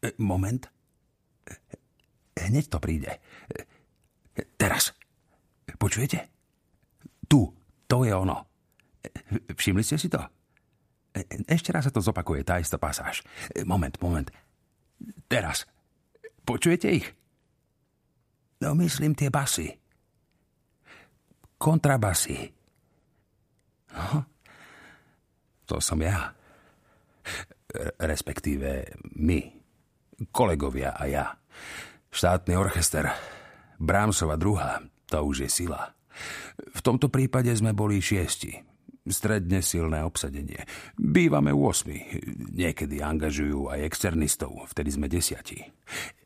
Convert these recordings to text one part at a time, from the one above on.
E, moment. E, hneď to príde. Teraz. Počujete? Tu. To je ono. Všimli ste si to? Ešte raz sa to zopakuje, tá istá pasáž. Moment, moment. Teraz. Počujete ich? No myslím tie basy. Kontrabasy. No, to som ja. Respektíve my. Kolegovia a ja. Štátny orchester. Brámsova druhá. To už je sila. V tomto prípade sme boli šiesti. Stredne silné obsadenie. Bývame 8. Niekedy angažujú aj externistov. Vtedy sme desiati.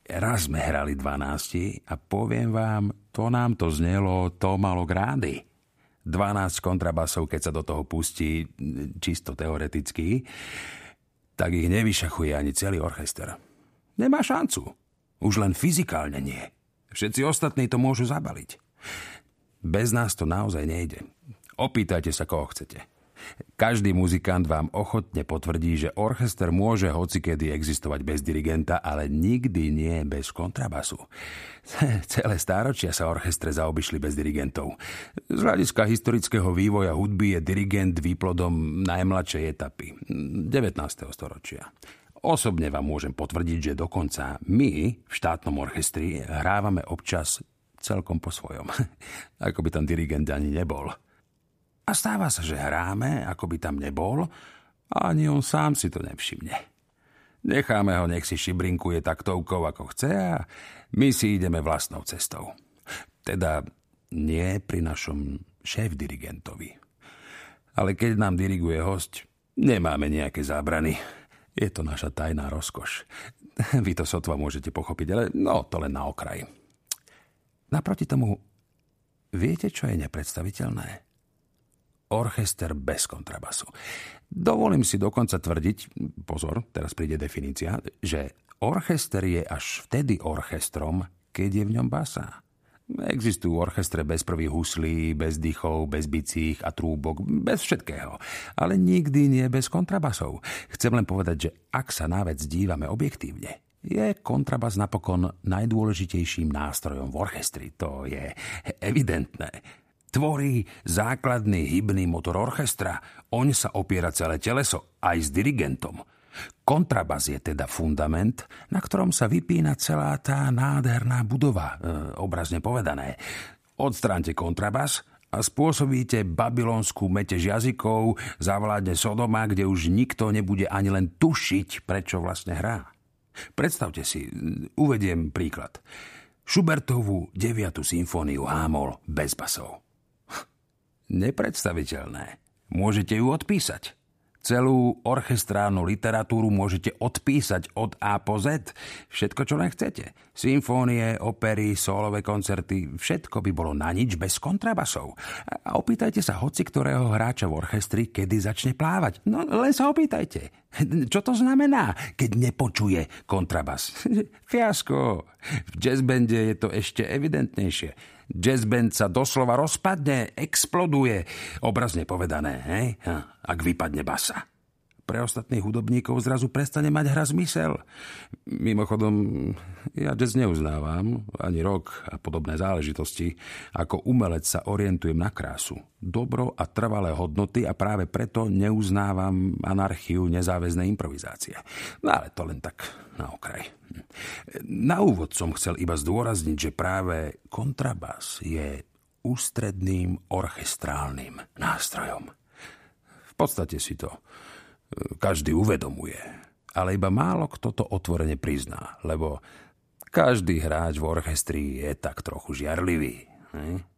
Raz sme hrali 12 a poviem vám, to nám to znelo, to malo grády. 12 kontrabasov, keď sa do toho pustí, čisto teoreticky, tak ich nevyšachuje ani celý orchester. Nemá šancu. Už len fyzikálne nie. Všetci ostatní to môžu zabaliť. Bez nás to naozaj nejde. Opýtajte sa, koho chcete. Každý muzikant vám ochotne potvrdí, že orchester môže hocikedy existovať bez dirigenta, ale nikdy nie bez kontrabasu. Celé stáročia sa orchestre zaobišli bez dirigentov. Z hľadiska historického vývoja hudby je dirigent výplodom najmladšej etapy 19. storočia. Osobne vám môžem potvrdiť, že dokonca my v štátnom orchestri hrávame občas celkom po svojom. Ako by tam dirigent ani nebol. A stáva sa, že hráme, ako by tam nebol, a ani on sám si to nevšimne. Necháme ho, nech si šibrinkuje taktovkou, ako chce a my si ideme vlastnou cestou. Teda nie pri našom šéf-dirigentovi. Ale keď nám diriguje host, nemáme nejaké zábrany. Je to naša tajná rozkoš. Vy to sotva môžete pochopiť, ale no, to len na okraj. Naproti tomu, viete, čo je nepredstaviteľné? orchester bez kontrabasu. Dovolím si dokonca tvrdiť, pozor, teraz príde definícia, že orchester je až vtedy orchestrom, keď je v ňom basa. Existujú orchestre bez prvých huslí, bez dychov, bez bicích a trúbok, bez všetkého. Ale nikdy nie bez kontrabasov. Chcem len povedať, že ak sa na vec dívame objektívne, je kontrabas napokon najdôležitejším nástrojom v orchestri. To je evidentné. Tvorí základný hybný motor orchestra. Oň sa opiera celé teleso, aj s dirigentom. Kontrabas je teda fundament, na ktorom sa vypína celá tá nádherná budova, e, obrazne povedané. Odstránte kontrabas a spôsobíte babylonskú metež jazykov, zavládne Sodoma, kde už nikto nebude ani len tušiť, prečo vlastne hrá. Predstavte si, uvediem príklad. Schubertovú 9. symfóniu hámol bez basov. Nepredstaviteľné. Môžete ju odpísať. Celú orchestrálnu literatúru môžete odpísať od A po Z. Všetko, čo len chcete. Symfónie, opery, solové koncerty, všetko by bolo na nič bez kontrabasov. A opýtajte sa hoci ktorého hráča v orchestri, kedy začne plávať. No len sa opýtajte. Čo to znamená, keď nepočuje kontrabas? Fiasko. V jazzbende je to ešte evidentnejšie. Jazzband sa doslova rozpadne, exploduje, obrazne povedané, hej? Ak vypadne basa. Pre ostatných hudobníkov zrazu prestane mať hra zmysel. Mimochodom, ja jazz neuznávam, ani rok a podobné záležitosti. Ako umelec sa orientujem na krásu, dobro a trvalé hodnoty a práve preto neuznávam anarchiu nezáväznej improvizácie. No ale to len tak na okraj. Na úvod som chcel iba zdôrazniť, že práve kontrabas je ústredným orchestrálnym nástrojom. Podstate si to e, každý uvedomuje, ale iba málo kto to otvorene prizná, lebo každý hráč v orchestri je tak trochu žiarlivý. Hm?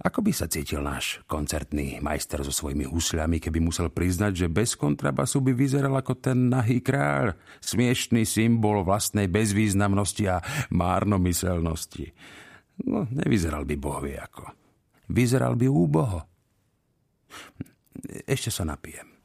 Ako by sa cítil náš koncertný majster so svojimi husľami, keby musel priznať, že bez kontrabasu by vyzeral ako ten nahý kráľ, smiešný symbol vlastnej bezvýznamnosti a márnomyselnosti. No, nevyzeral by bohvie ako. Vyzeral by úboho. Ešte sa napijem.